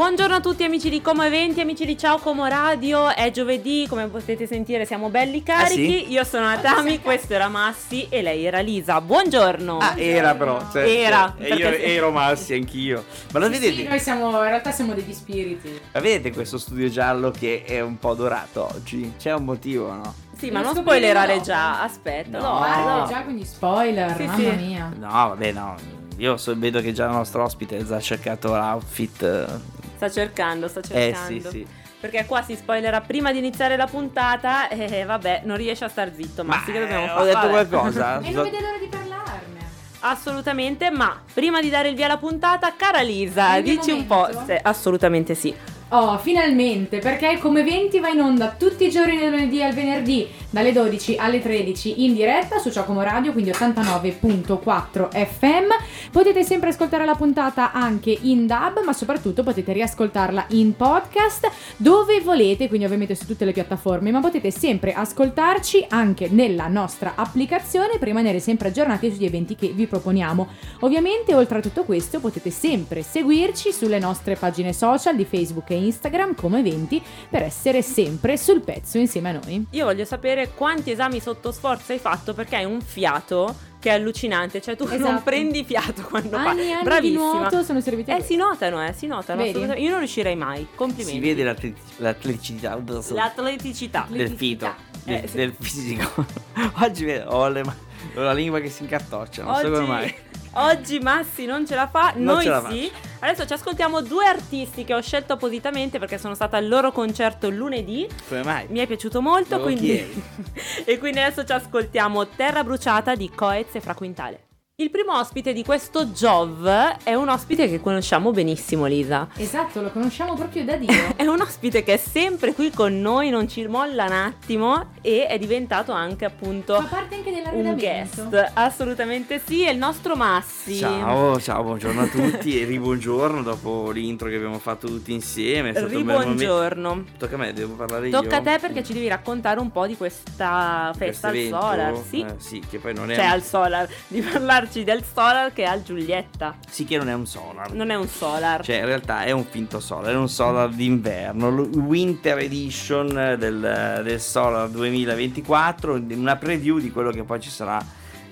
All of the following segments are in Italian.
Buongiorno a tutti amici di Como Eventi, amici di Ciao Como Radio, è giovedì, come potete sentire siamo belli carichi, sì? io sono Atami, questo era Massi e lei era Lisa, buongiorno! Ah, era però. cioè, Era, cioè, e io ero Massi anch'io. Ma lo Sì, vedete? sì, noi siamo, in realtà siamo degli spiriti. Ma vedete questo studio giallo che è un po' dorato oggi? C'è un motivo, no? Sì, ma non spoilerare dopo. già, aspetta, No. no, Guarda no. già con gli spoiler, Sì, mamma sì. mia. No, vabbè, no. Io so- vedo che già il nostro ospite ha già cercato l'outfit. Eh. sta cercando, sta Eh cercando. sì, sì. Perché qua si spoilerà prima di iniziare la puntata e vabbè, non riesce a star zitto, ma, sì che dobbiamo eh, fare? ho detto Vabbè. qualcosa. E non vede l'ora di parlarne. Assolutamente, ma prima di dare il via alla puntata, cara Lisa, dici un po'. se- assolutamente sì. Oh, finalmente, perché come 20 va in onda tutti i giorni dal lunedì al venerdì, dalle 12 alle 13 in diretta su Giacomo Radio, quindi 89.4 FM. Potete sempre ascoltare la puntata anche in DAB, ma soprattutto potete riascoltarla in podcast dove volete, quindi ovviamente su tutte le piattaforme, ma potete sempre ascoltarci anche nella nostra applicazione per rimanere sempre aggiornati sugli eventi che vi proponiamo. Ovviamente, oltre a tutto questo, potete sempre seguirci sulle nostre pagine social di Facebook e Instagram come eventi per essere sempre sul pezzo insieme a noi. Io voglio sapere quanti esami sotto sforzo hai fatto perché hai un fiato che è allucinante, cioè tu non Esatto. prendi fiato quando Anni parli. e anni Bravissima. di nuoto sono serviti a Eh si notano, eh, si notano. Io non riuscirei mai. Complimenti. Si vede l'atleti- l'atleticità l'atleticità. del fito, del, Eh, sì. del fisico. Oggi vedo- ho, le ho la lingua che si incartoccia, non so come mai. Oggi Massi non ce la fa, Non noi la sì. Adesso ci ascoltiamo due artisti che ho scelto appositamente perché sono stata al loro concerto lunedì. Come mai? Mi è piaciuto molto, quindi... e quindi adesso ci ascoltiamo Terra bruciata di Coez e Fra Quintale. Il primo ospite di questo Jov è un ospite che conosciamo benissimo, Lisa. Esatto, lo conosciamo proprio da Dio. È un ospite che è sempre qui con noi, non ci molla un attimo e è diventato anche appunto Fa parte anche un guest. Assolutamente sì, è il nostro Massi. Ciao, ciao, buongiorno a tutti e ribuongiorno dopo l'intro che abbiamo fatto tutti insieme. È stato un bel momento. Ribuongiorno. Tocca a me, devo parlare io. Tocca a te perché ci devi raccontare un po' di questa festa al Questo evento? Solar, sì? Eh, sì, che poi non è Cioè un... al Solar, di parlarci del Solar che è al Giulietta. Sì, che non è un solar. Non è un Solar. Cioè, in realtà è un finto solar, è un solar d'inverno, Winter Edition del, del Solar 2024, una preview di quello che poi ci sarà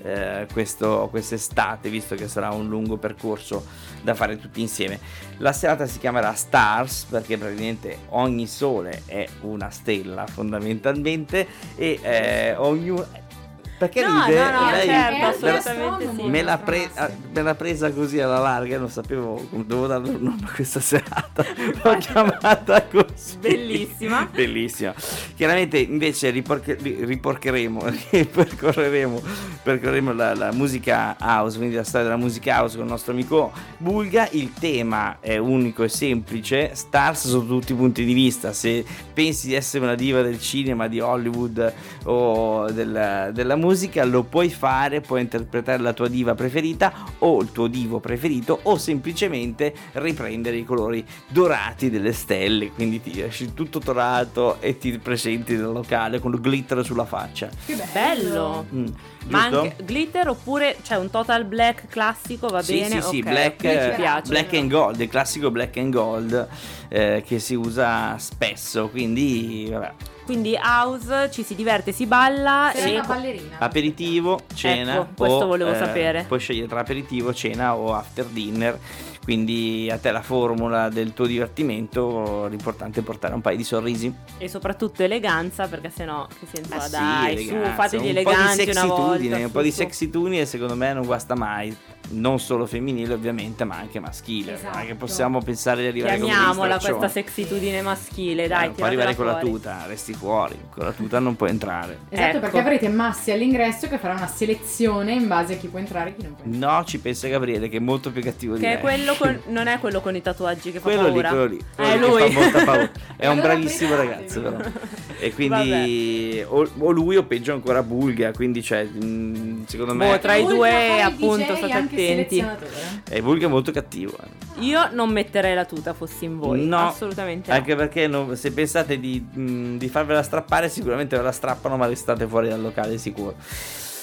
eh, questo, quest'estate, visto che sarà un lungo percorso da fare tutti insieme. La serata si chiamerà Stars perché praticamente ogni sole è una stella fondamentalmente e eh, ognuno... Perché No, ride? no, no, Lei- certo, assolutamente sì. Me l'ha, pre- me l'ha presa così alla larga, non sapevo dovevo darle un nome a questa serata. L'ho chiamata così. Bellissima. Bellissima. Chiaramente invece riporche- ri- riporcheremo, percorreremo, percorreremo la, la musica house, quindi la storia della musica house con il nostro amico Bulga. Il tema è unico e semplice, stars sotto tutti i punti di vista. Se pensi di essere una diva del cinema, di Hollywood o della, della musica, lo puoi fare, puoi interpretare la tua diva preferita o il tuo divo preferito o semplicemente riprendere i colori dorati delle stelle, quindi ti esci tutto dorato e ti presenti nel locale con il glitter sulla faccia. Che Bello. Mm, Ma anche glitter oppure c'è un total black classico, va Sì, bene? sì, sì, Ok, black, piace. black and gold, il classico black and gold eh, che si usa spesso, quindi vabbè, Quindi house, ci si diverte, si balla Sei e una ballerina. aperitivo, cena. Ecco, questo o, volevo eh, sapere. Puoi scegliere tra aperitivo, cena o after dinner. Quindi a te la formula del tuo divertimento, l'importante è portare un paio di sorrisi. e soprattutto eleganza perché sennò che senso? Ah, sì, Dai, su, eleganza, fatevi un eleganti po' di una volta. sexitudine, un su, po' di su. sexitudine secondo me non guasta mai. Non solo femminile ovviamente, ma anche maschile. Esatto. Non è che possiamo pensare di arrivare Chiamiamola straccioni. questa sexitudine maschile, Eh, dai, non può tiratela arrivare con la fuori. tuta, resti fuori, con la tuta non può entrare. Esatto, Ecco. perché avrete Massi all'ingresso che farà una selezione in base a chi può entrare e chi non può entrare. No, ci pensa Gabriele che è molto più cattivo di Che me. è quello con, non è quello con i tatuaggi che fa quello lì, paura. quello lì, quello è lì che lui. fa molta paura. È un bravissimo ragazzo però. E quindi o, o lui o peggio ancora Bulga, quindi cioè mh, secondo me Boh, tra i due, appunto, DJ, state anche attenti. selezionatore. eh, Bulga è molto cattivo. eh. Io non metterei la tuta fossi in voi. No, assolutamente no. Anche perché non- se pensate di, mh, di farvela strappare, sicuramente ve la strappano, ma restate fuori dal locale sicuro.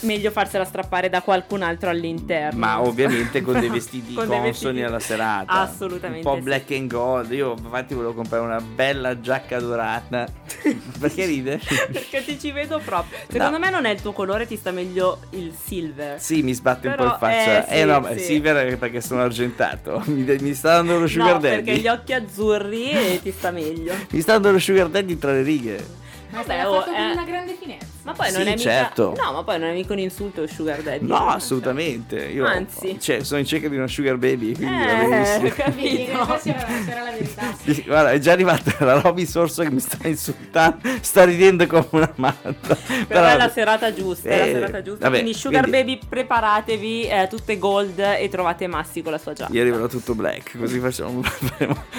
Meglio farsela strappare da qualcun altro all'interno. Ma ovviamente con dei Però- vestiti con dei consoni vestiti- alla serata. Assolutamente Un po' sì. black and gold. Io infatti volevo comprare una bella giacca dorata. perché ride? Perché ti ci vedo proprio. Secondo me non è il tuo colore, ti sta meglio il silver. Sì, mi sbatte un po' Però, in faccia. eh, Eh, sì, no, ma sì. Silver è perché sono argentato. Mi, mi sta dando lo sugar no, daddy. perché gli occhi azzurri e ti sta meglio. Mi sta dando lo sugar daddy tra le righe. Ma Vabbè, Vabbè, oh, eh. con una grande finezza. Ma poi Sì, non è mica certo. No, ma poi non è mica un insulto il sugar daddy. No, assolutamente. Io Anzi. cioè, sono in cerca di una sugar baby. Quindi Eh, benissimo. Capito. questa era, c'era la verità. sì. Guarda, è già arrivata la Robby Sorso che mi sta insultando, sta ridendo come una matta. Però è la serata giusta, è la Eh, serata giusta. vabbè, Quindi Sugar quindi- Baby preparatevi, eh, tutte gold e trovate Massi con la sua giacca. Io arriverò tutto black, così facciamo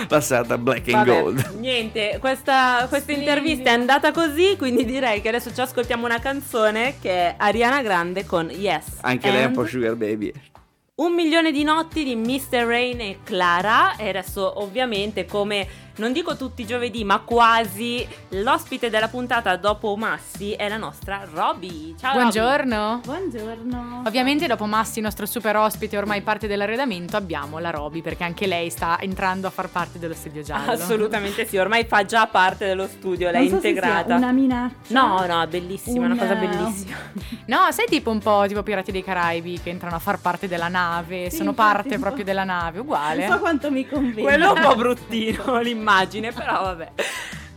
la serata black and Vabbè, gold. niente, questa, questa Splendido. intervista è andata così, quindi direi che adesso ci ascoltiamo una canzone che è Ariana Grande con Yes. Anche lei è un po' sugar baby. Un milione di notti di Mr. Rain e Clara e adesso ovviamente come non dico tutti i giovedì ma quasi l'ospite della puntata dopo Massi è la nostra Roby. Ciao Roby. Buongiorno. Buongiorno. Ovviamente dopo Massi, nostro super ospite, ormai parte dell'arredamento, abbiamo la Roby perché anche lei sta entrando a far parte dello studio giallo. Assolutamente sì, ormai fa già parte dello studio, Non l'è so se integrata. sia una minaccia. No, no, è bellissima, è una Un- cosa bellissima. No, sei tipo un po' tipo Pirati dei Caraibi che entrano a far parte della nave, Sì, sono infatti, parte un proprio della nave, uguale. Non so quanto mi conviene. Quello è un po' bruttino l'immagine, però vabbè.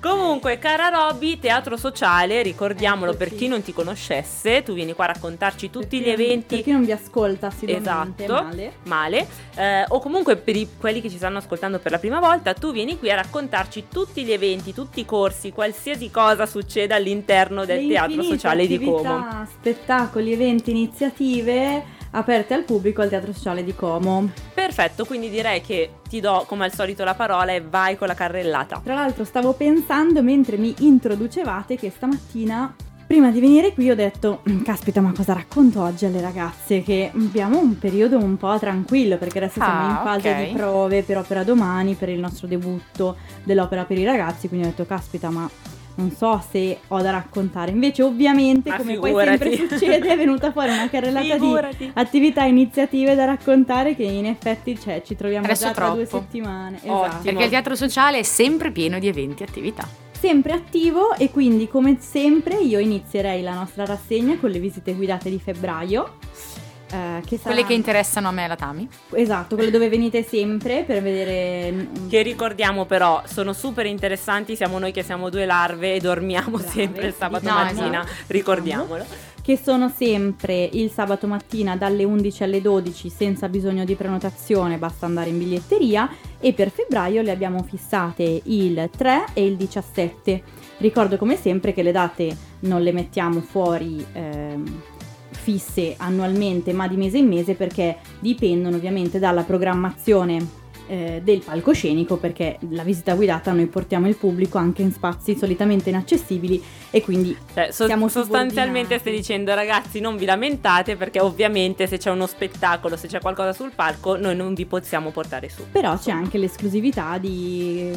Comunque, cara Robby, teatro sociale, ricordiamolo per Eccoci. chi non ti conoscesse, tu vieni qua a raccontarci tutti Per gli eventi Per chi non vi ascolta assiduamente Esatto. male. male, eh, o comunque per i- quelli che ci stanno ascoltando per la prima volta, tu vieni qui a raccontarci tutti gli eventi, tutti i corsi, qualsiasi cosa succeda all'interno del Le teatro sociale di Como. spettacoli, eventi, iniziative aperte al pubblico al Teatro Sociale di Como. Perfetto, quindi direi che ti do come al solito la parola e vai con la carrellata. Tra l'altro stavo pensando mentre mi introducevate che stamattina prima di venire qui ho detto "Mm, caspita ma cosa racconto oggi alle ragazze che abbiamo un periodo un po' tranquillo perché adesso siamo Ah, in fase ok. di prove per Opera Domani per il nostro debutto dell'opera per i ragazzi quindi ho detto caspita ma non so se ho da raccontare invece ovviamente Ma come poi figurati. sempre succede è venuta fuori una carrellata di Figurati. attività iniziative da raccontare che in effetti cioè, ci troviamo Adesso già tra due troppo. settimane esatto. Perché il teatro sociale è sempre pieno di eventi e attività. sempre attivo e quindi come sempre io inizierei la nostra rassegna con le visite guidate di febbraio. Eh, che Quelle sarà- che interessano a me e alla Tami. Esatto, quelle dove venite sempre per vedere... Che ricordiamo però sono super interessanti, siamo noi che siamo due larve e dormiamo Brave, sempre il sabato no, mattina, esatto. ricordiamolo. che sono sempre il sabato mattina dalle 11 alle 12 senza bisogno di prenotazione, basta andare in biglietteria e per febbraio le abbiamo fissate il 3 e il 17. Ricordo come sempre che le date non le mettiamo fuori ehm, fisse annualmente ma di mese in mese perché dipendono ovviamente dalla programmazione eh, del palcoscenico perché la visita guidata noi portiamo il pubblico anche in spazi solitamente inaccessibili e quindi Cioè, so- Siamo sostanzialmente stai dicendo ragazzi non vi lamentate perché ovviamente se c'è uno spettacolo, se c'è qualcosa sul palco, noi non vi possiamo portare su. Però c'è anche l'esclusività di,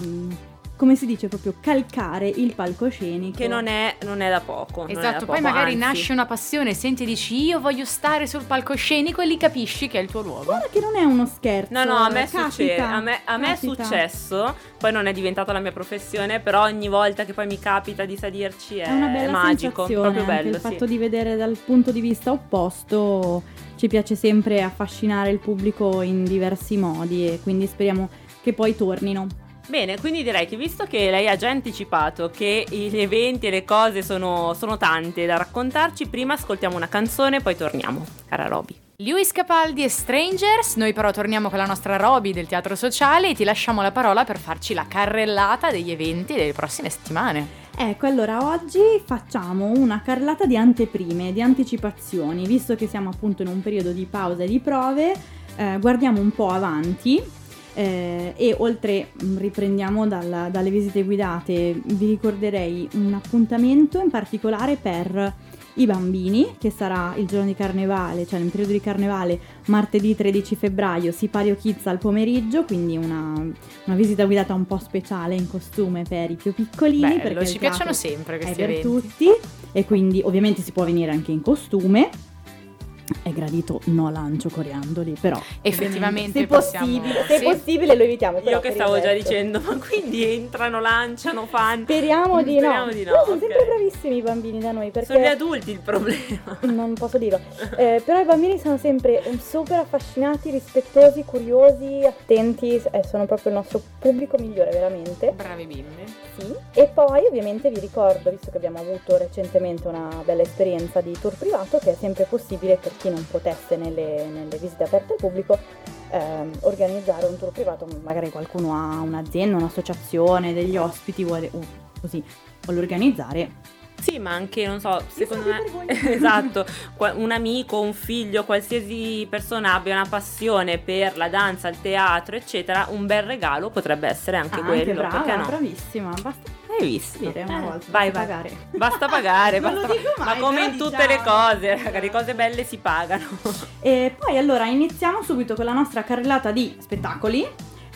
come si dice, proprio calcare il palcoscenico. Che non è, non è da poco. non è da Esatto, poi poco, magari anzi. nasce una passione, senti e dici io voglio stare sul palcoscenico e lì capisci che è il tuo luogo. Guarda che non è uno scherzo. No, no, a me capita, succede, a me, a me è successo, poi non è diventata la mia professione, però ogni volta che poi mi capita di salirci è, È una bella magico, sensazione, proprio bello, il sì. fatto di vedere dal punto di vista opposto ci piace sempre affascinare il pubblico in diversi modi e quindi speriamo che poi tornino. Bene, quindi direi che visto che lei ha già anticipato che gli eventi e le cose sono, sono tante da raccontarci, prima ascoltiamo una canzone e poi torniamo, cara Roby. Lewis Capaldi e Strangers, noi però torniamo con la nostra Roby del teatro sociale e ti lasciamo la parola per farci la carrellata degli eventi delle prossime settimane. Ecco, allora oggi facciamo una carrellata di anteprime, di anticipazioni, visto che siamo appunto in un periodo di pausa e di prove, eh, guardiamo un po' avanti eh, e oltre mh, riprendiamo dalla- dalle visite guidate, vi ricorderei un appuntamento in particolare per i bambini, che sarà il giorno di carnevale, cioè nel periodo di carnevale, martedì 13 febbraio, Sipario Kids al pomeriggio, quindi una, una visita guidata un po' speciale in costume per i più piccolini. Bello, perché ci piacciono sempre è questi per eventi. tutti e quindi ovviamente si può venire anche in costume. È gradito no lancio coriandoli, però Effettivamente se possiamo- possibile, se sì. possibile lo evitiamo. però Io che stavo già dicendo, ma quindi entrano, lanciano, fanno. Speriamo di no. Speriamo di no, Però sono ok. sempre bravissimi i bambini da noi perché Sono gli adulti il problema. non posso dirlo. Eh, però i bambini sono sempre super affascinati, rispettosi, curiosi, attenti, eh, sono proprio il nostro pubblico migliore, veramente. Bravi bimbi. Sì. E poi ovviamente vi ricordo, visto che abbiamo avuto recentemente una bella esperienza di tour privato, che è sempre possibile per chi non potesse nelle, nelle visite aperte al pubblico ehm, organizzare un tour privato, magari qualcuno ha un'azienda, un'associazione, degli ospiti, vuole uh, così, vuole organizzare. Sì, ma anche, non so, secondo me... esatto, un amico, un figlio, qualsiasi persona abbia una passione per la danza, il teatro, eccetera, un bel regalo potrebbe essere anche Ah, quello. brava, perché no? bravissima, basta Hai visto? dire una Eh, volta, vai, basta vai. pagare. Basta pagare, basta- dico mai, ma come in tutte le diciamo. cose, raga, le cose belle si pagano. E poi allora iniziamo subito con la nostra carrellata di spettacoli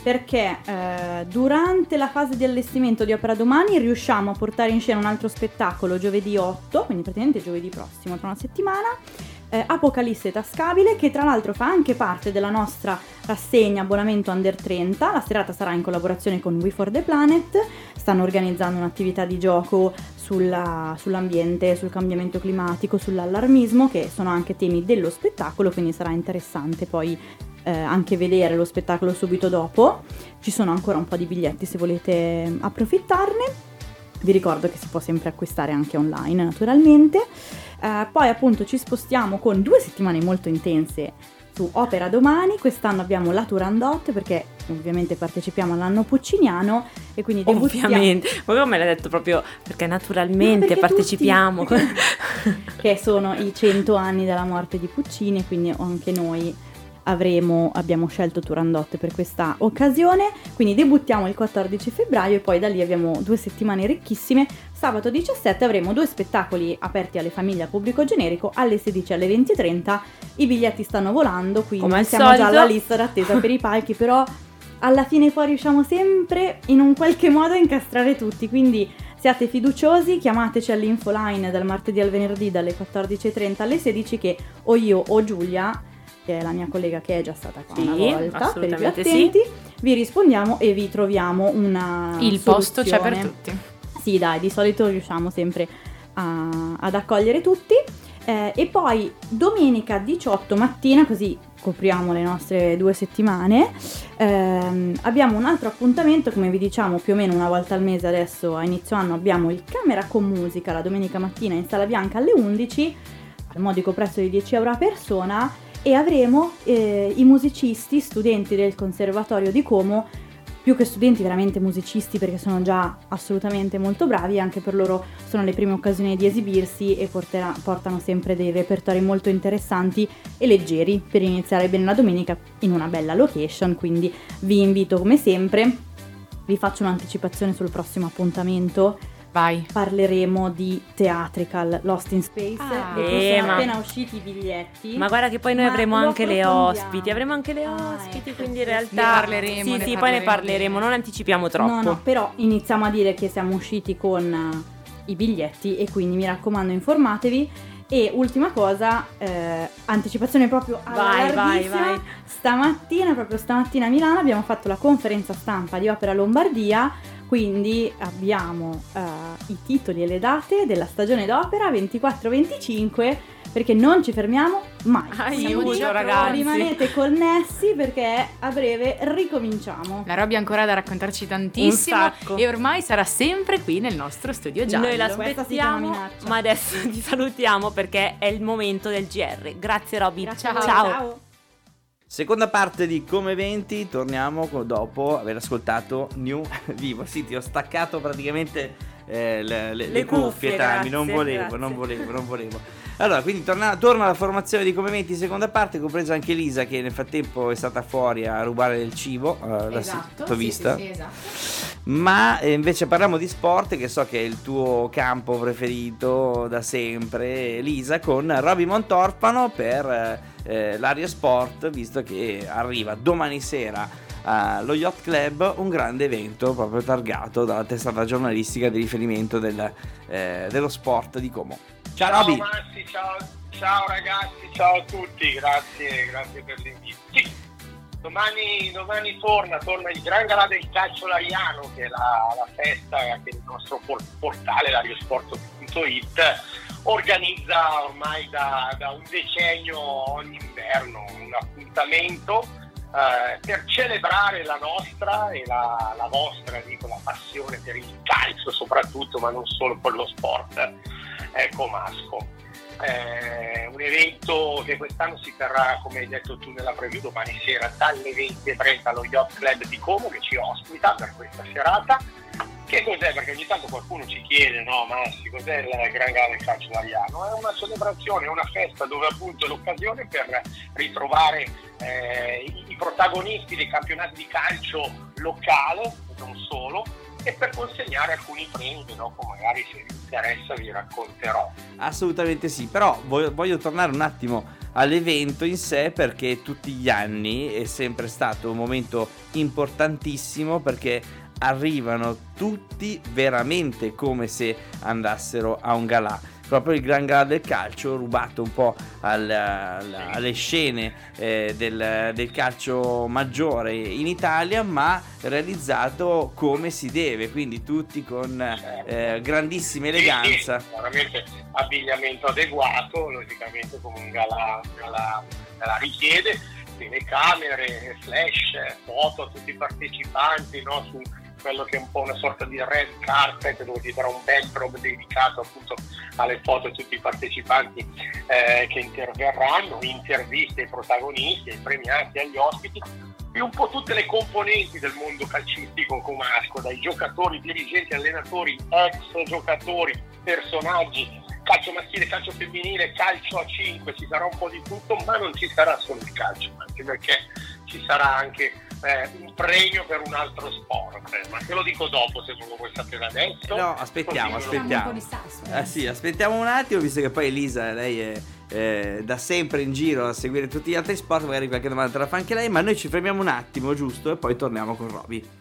perché eh, durante la fase di allestimento di Opera Domani riusciamo a portare in scena un altro spettacolo giovedì 8, quindi praticamente giovedì prossimo, tra una settimana, eh, Apocalisse Tascabile, che tra l'altro fa anche parte della nostra rassegna abbonamento Under 30. La serata sarà in collaborazione con We for the Planet, stanno organizzando un'attività di gioco sulla- sull'ambiente, sul cambiamento climatico, sull'allarmismo, che sono anche temi dello spettacolo, quindi sarà interessante poi eh, anche vedere lo spettacolo subito dopo. Ci sono ancora un po' di biglietti se volete approfittarne. Vi ricordo che si può sempre acquistare anche online, naturalmente. Eh, poi appunto ci spostiamo con due settimane molto intense su Opera Domani. Quest'anno abbiamo la Turandot perché ovviamente partecipiamo all'anno pucciniano e quindi debuttiamo Ovviamente, ma come l'hai detto proprio perché naturalmente perché partecipiamo. che sono i 100 anni della morte di Puccini, quindi anche noi avremo, abbiamo scelto Turandot per questa occasione, quindi debuttiamo il 14 febbraio e poi da lì abbiamo due settimane ricchissime. Sabato 17 avremo due spettacoli aperti alle famiglie a pubblico generico alle 16 e alle 20.30. I biglietti stanno volando, quindi Come siamo già solito. alla lista d'attesa per i palchi, però alla fine poi riusciamo sempre in un qualche modo a incastrare tutti, quindi siate fiduciosi, chiamateci all'infoline dal martedì al venerdì dalle 14.30 alle 16 che o io o Giulia, che è la mia collega che è già stata qua Sì, una volta, per i più assolutamente sì. attenti, vi rispondiamo e vi troviamo una Il posto c'è per soluzione. tutti. Sì, dai, di solito riusciamo sempre a- ad accogliere tutti. Eh, e poi domenica 18 mattina, così copriamo le nostre due settimane, ehm, abbiamo un altro appuntamento, come vi diciamo più o meno una volta al mese adesso a inizio anno abbiamo il Camera con Musica la domenica mattina in Sala Bianca alle 11, al modico prezzo di 10 euro a persona e avremo eh, i musicisti, studenti del Conservatorio di Como, più che studenti veramente musicisti perché sono già assolutamente molto bravi, anche per loro sono le prime occasioni di esibirsi e porterà- portano sempre dei repertori molto interessanti e leggeri per iniziare bene la domenica in una bella location, quindi vi invito come sempre, vi faccio un'anticipazione sul prossimo appuntamento, Vai. parleremo di Theatrical Lost in Space, Ah. cui Eh, sono ma- appena usciti i biglietti. Ma guarda che poi noi avremo anche le ospiti, avremo anche le Ah, ospiti, ecco. quindi in realtà Ne parleremo, Sì, ne sì, poi ne parleremo parleremo, non anticipiamo troppo. No, no, però iniziamo a dire che siamo usciti con eh, i biglietti e quindi mi raccomando informatevi. E ultima cosa, eh, anticipazione proprio alla Vai, vai, vai. Stamattina, proprio stamattina a Milano abbiamo fatto la conferenza stampa di Opera Lombardia, quindi abbiamo eh, i titoli e le date della stagione d'opera 24-25 perché non ci fermiamo mai. Aiuto, ragazzi. Rimanete connessi perché a breve ricominciamo. La Robby ha ancora da raccontarci tantissimo e ormai sarà sempre qui nel nostro studio giallo. Noi l'aspettiamo, ma adesso ti salutiamo perché è il momento del GR. Grazie Robby. Grazie voi, ciao. ciao. Seconda parte di Come 20, torniamo dopo aver ascoltato New Vivo. Sì, ti ho staccato praticamente eh, le, le- le cuffie, cuffie, Tami, non volevo, grazie. non volevo, non volevo. Allora, quindi torna, torna la formazione di Come 20, seconda parte, compresa anche Elisa che nel frattempo è stata fuori a rubare del cibo. la- Esatto. t'ho sì, vista. Sì, sì, esatto. Ma eh, invece parliamo di sport, che so che è il tuo campo preferito da sempre, Elisa, con Roby Montorpano per eh, eh, l'Aria Sport, visto che arriva domani sera allo Yacht Club un grande evento proprio targato dalla testata giornalistica di riferimento del, eh, dello sport di Como. Ciao Ciao Roby! Massi, ciao, ciao ragazzi, ciao a tutti, grazie, grazie per l'invito. Sì, domani, domani torna, torna il Gran Galà del Calcio Lariano, che è la, la festa che il nostro por- portale, lariosport.it, organizza ormai da, da un decennio ogni inverno, un appuntamento eh, per celebrare la nostra e la, la vostra, dico, la passione per il calcio soprattutto, ma non solo per lo sport eh, comasco. Eh, un evento che quest'anno si terrà, come hai detto tu nella preview, domani sera dalle 20.30 allo Yacht Club di Como che ci ospita per questa serata. Che cos'è? Perché ogni tanto qualcuno ci chiede, no Massi, cos'è il Gran Gara del calcio italiano? È una celebrazione, è una festa dove appunto è l'occasione per ritrovare eh, i, protagonisti dei campionati di calcio locale, non solo, e per consegnare alcuni premi dopo magari se vi interessa vi racconterò. Assolutamente sì, però voglio, voglio tornare un attimo all'evento in sé perché tutti gli anni è sempre stato un momento importantissimo perché arrivano tutti veramente come se andassero a un galà. Proprio il Gran Galà del calcio, rubato un po' al- al- alle scene eh, del, del calcio maggiore in Italia, ma realizzato come si deve, quindi tutti con eh, grandissima eleganza. Sì, sì, veramente abbigliamento adeguato, logicamente come un galà, galà, galà richiede, telecamere, flash, foto a tutti i partecipanti, no, su quello che è un po' una sorta di red carpet dove ci sarà un backdrop dedicato appunto alle foto a tutti i partecipanti eh, che interverranno, interviste ai protagonisti, ai premiati, agli ospiti e un po' tutte le componenti del mondo calcistico comasco, dai giocatori, dirigenti, allenatori, ex giocatori, personaggi, calcio maschile, calcio femminile, calcio a 5, ci sarà un po' di tutto, ma non ci sarà solo il calcio, anche perché ci sarà anche eh, un premio per un altro sport, ma te lo dico dopo se non lo vuoi sapere adesso. No, aspettiamo, aspettiamo. Ah sì, aspettiamo un attimo, visto che poi Elisa, lei è eh, da sempre in giro a seguire tutti gli altri sport, magari qualche domanda te la fa anche lei, ma noi ci fermiamo un attimo, giusto? E poi torniamo con Roby.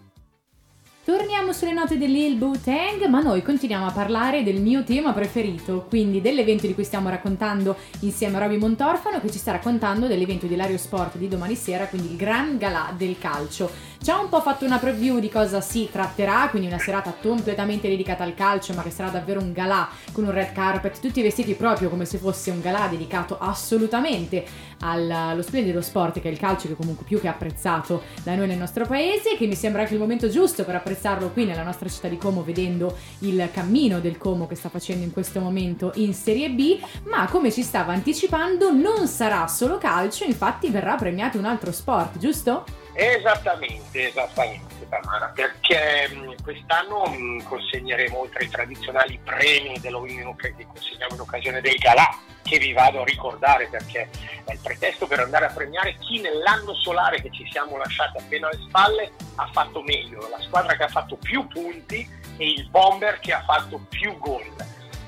Torniamo sulle note di Lil Tang, ma noi continuiamo a parlare del mio tema preferito, quindi dell'evento di cui stiamo raccontando insieme a Roby Montorfano, che ci sta raccontando dell'evento di Lario Sport di domani sera, quindi il Gran Galà del calcio. Ci ha un po' fatto una preview di cosa si tratterà, quindi una serata completamente dedicata al calcio, ma che sarà davvero un galà con un red carpet, tutti vestiti proprio come se fosse un galà dedicato assolutamente al- allo splendido sport che è il calcio, che comunque più che apprezzato da noi nel nostro paese, che mi sembra anche il momento giusto per apprezzarlo qui nella nostra città di Como, vedendo il cammino del Como che sta facendo in questo momento in Serie B, ma come ci stava anticipando non sarà solo calcio, infatti verrà premiato un altro sport, giusto? Esattamente, esattamente Tamara, perché mh, quest'anno mh, consegneremo oltre ai tradizionali premi che consegniamo in occasione del Galà, che vi vado a ricordare perché è il pretesto per andare a premiare chi nell'anno solare che ci siamo lasciati appena alle spalle ha fatto meglio, la squadra che ha fatto più punti e il bomber che ha fatto più gol.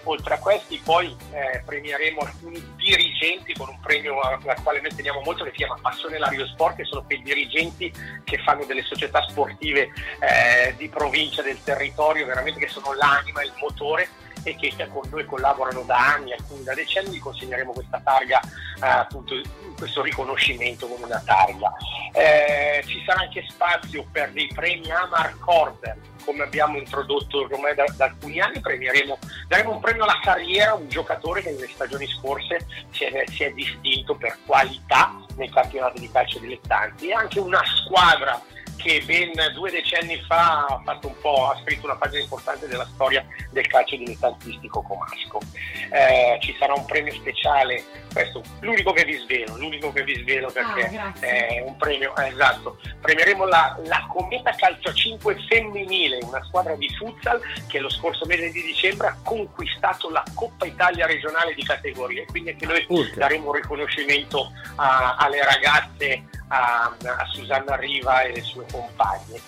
Oltre a questi poi eh, premieremo alcuni dirigenti con un premio al al quale noi teniamo molto che si chiama Passione Lario Sport, che sono quei dirigenti che fanno delle società sportive eh, di provincia del territorio, veramente che sono l'anima, il motore e che con noi collaborano da anni, alcuni da decenni, gli consegneremo questa targa, eh, appunto questo riconoscimento con una targa. Eh, ci sarà anche spazio per dei premi Amar Corder, come abbiamo introdotto ormai da, da alcuni anni, daremo un premio alla carriera a un giocatore che nelle stagioni scorse si è, si è distinto per qualità nei campionati di calcio dilettanti e anche una squadra che ben due decenni fa ha, fatto un po', ha scritto una pagina importante della storia del calcio dilettantistico comasco. Eh, ci sarà un premio speciale, questo l'unico che vi svelo, l'unico che vi svelo perché Ah, è un premio, eh, esatto, premieremo la, la Cometa Calcio 5 femminile, una squadra di futsal che lo scorso mese di dicembre ha conquistato la Coppa Italia regionale di categorie, quindi anche noi daremo un riconoscimento a- alle ragazze, a, a Susanna Riva e le sue compagne.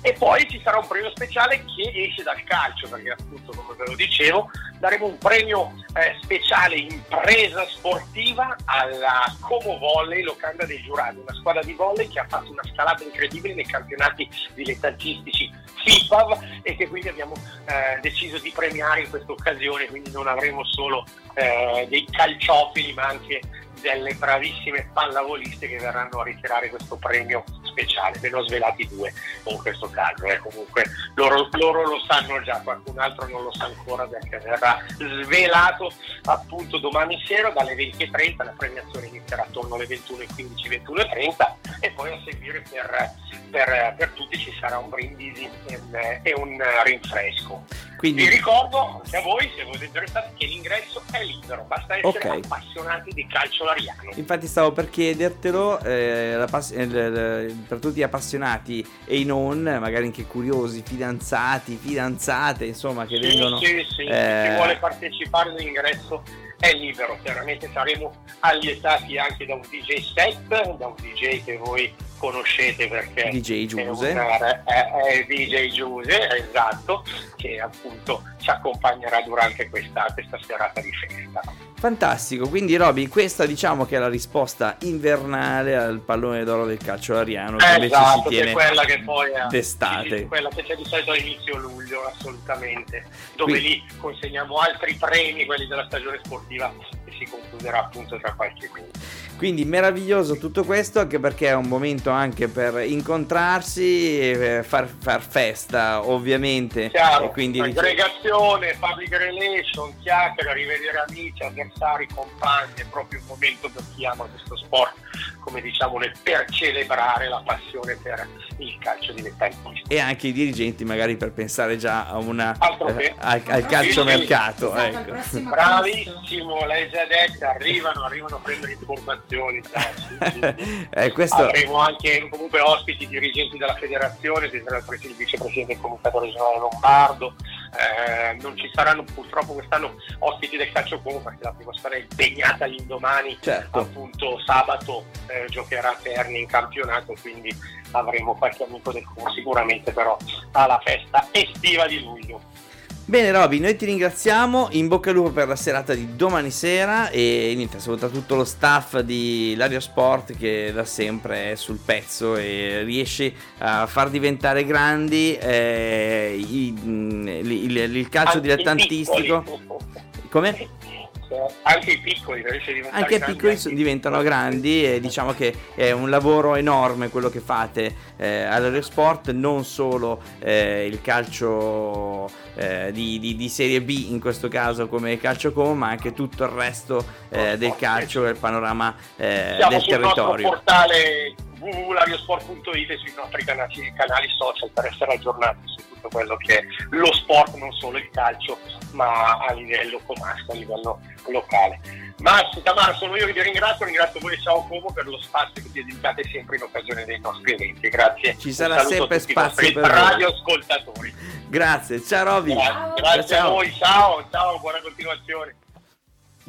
E poi ci sarà un premio speciale che esce dal calcio, perché appunto come ve lo dicevo, daremo un premio eh, speciale impresa sportiva alla Como Volley Locanda dei Giurati, una squadra di volley che ha fatto una scalata incredibile nei campionati dilettantistici FIPAV e che quindi abbiamo eh, deciso di premiare in questa occasione, quindi non avremo solo eh, dei calciofili ma anche delle bravissime pallavoliste che verranno a ritirare questo premio speciale. Ve ne ho svelati due in questo caso, eh. comunque loro, loro lo sanno già, qualcun altro non lo sa ancora perché verrà svelato appunto domani sera dalle 20.30, la premiazione inizierà attorno alle 21.15, 21.30 e poi a seguire per, per- per tutti ci sarà un brindisi e un rinfresco. Quindi Vi ricordo anche a voi, se siete interessati, che l'ingresso è libero, basta essere Ok. appassionati di calcio lariano. Infatti stavo per chiedertelo eh, pass- eh, per tutti gli appassionati e i non, magari anche curiosi, fidanzati, fidanzate, insomma, che Sì, vengono... sì, sì, eh, chi vuole partecipare l'ingresso è libero, chiaramente saremo allietati anche da un DJ set, da un DJ che voi conoscete perché DJ Giuse. è, una- è- è DJ Giuse, esatto, che appunto ci accompagnerà durante questa, questa serata di festa. Fantastico, quindi Roby, questa diciamo che è la risposta invernale al pallone d'oro del calcio ariano, che invece esatto, si che è tiene quella che poi è d'estate. sì, quella che c'è di solito a inizio luglio, assolutamente, dove Quindi- lì consegniamo altri premi, quelli della stagione sportiva, che si concluderà appunto tra qualche mese. Quindi meraviglioso tutto questo anche perché è un momento anche per incontrarsi e far, far festa ovviamente Chiaro, quindi aggregazione, public relation, chiacchiere, rivedere amici, avversari, compagni, è proprio un momento per chi ama questo sport, come diciamo, nel- per celebrare la passione per il calcio dilettantistico. e anche i dirigenti magari per pensare già a una, che. eh, al, al calciomercato Esatto, al ecco. Bravissimo, lei già detto, arrivano, arrivano a prendere informazioni. Eh, questo Avremo anche comunque ospiti dirigenti della federazione, ci sarà il vicepresidente del comitato regionale Lombardo, eh, non ci saranno purtroppo quest'anno ospiti del calcio Como perché la prima squadra è impegnata l'indomani, certo appunto sabato eh, giocherà a Terni in campionato, quindi avremo qualche amico del Como sicuramente però alla festa estiva di luglio. Bene Roby, noi ti ringraziamo, in bocca al lupo per la serata di domani sera e niente, saluta tutto lo staff di Lario Sport che da sempre è sul pezzo e riesce a far diventare grandi eh, mh, il, il- il calcio dilettantistico. Come? Eh, Anche i piccoli diventare Anche i grandi, piccoli anche so- i diventano grandi e diciamo che è un lavoro enorme quello che fate eh, all'Aero Sport, non solo eh, il calcio eh, di, di- di Serie B in questo caso come il calcio come, ma anche tutto il resto eh, del calcio e il panorama eh, Siamo del sul nostro territorio. portale www.lariosport.it e sui nostri canali, canali social per essere aggiornati su tutto quello che è lo sport, non solo il calcio, ma a livello comasco, a livello locale. Massimo, Tamara, sono io che vi ringrazio, ringrazio voi e ciao Como per lo spazio che dedicate sempre in occasione dei nostri eventi. Grazie. Ci sarà sempre spazio per radioascoltatori. Grazie, ciao Roby. Grazie, grazie ciao. a voi, ciao, ciao, buona continuazione.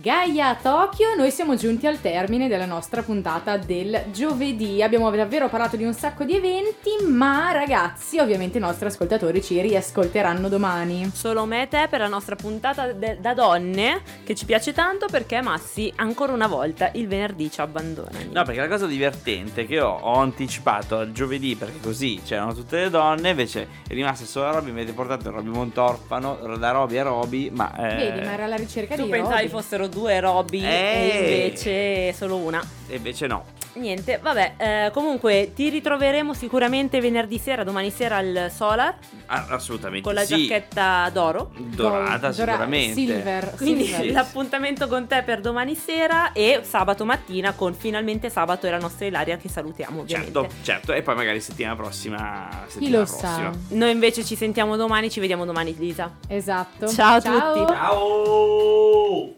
Gaia Tokyo, noi siamo giunti al termine della nostra puntata del giovedì. Abbiamo davvero parlato di un sacco di eventi, ma ragazzi, ovviamente i nostri ascoltatori ci riascolteranno domani. Solo me e te per la nostra puntata de- da donne che ci piace tanto perché Massi ancora una volta il venerdì ci abbandona. No, perché la cosa divertente è che io ho anticipato al giovedì perché così c'erano tutte le donne, invece è rimasta solo la Roby, mi avete portato Roby Montorfano, da Roby a Roby, ma... eh, Vedi, ma era la ricerca tu di pensavi Roby. fossero due Roby Eh. e invece solo una. E invece no. Niente, vabbè, eh, comunque ti ritroveremo sicuramente venerdì sera, domani sera al Solar Ah, assolutamente con la sì. giacchetta d'oro. dorata Dora- sicuramente. Silver. Quindi silver. l'appuntamento con te per domani sera e sabato mattina con finalmente sabato e la nostra Ilaria che salutiamo ovviamente. Certo, certo, e poi magari settimana prossima. Chi Settimana lo prossima. sa? Noi invece ci sentiamo domani, ci vediamo domani Lisa. Esatto. Ciao a tutti. Ciao!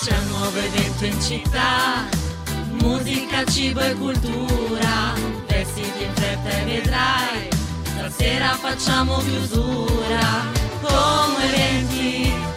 C'è un nuovo evento in città, musica, cibo e cultura. Vestiti in fretta e vedrai, stasera facciamo chiusura. Come eventi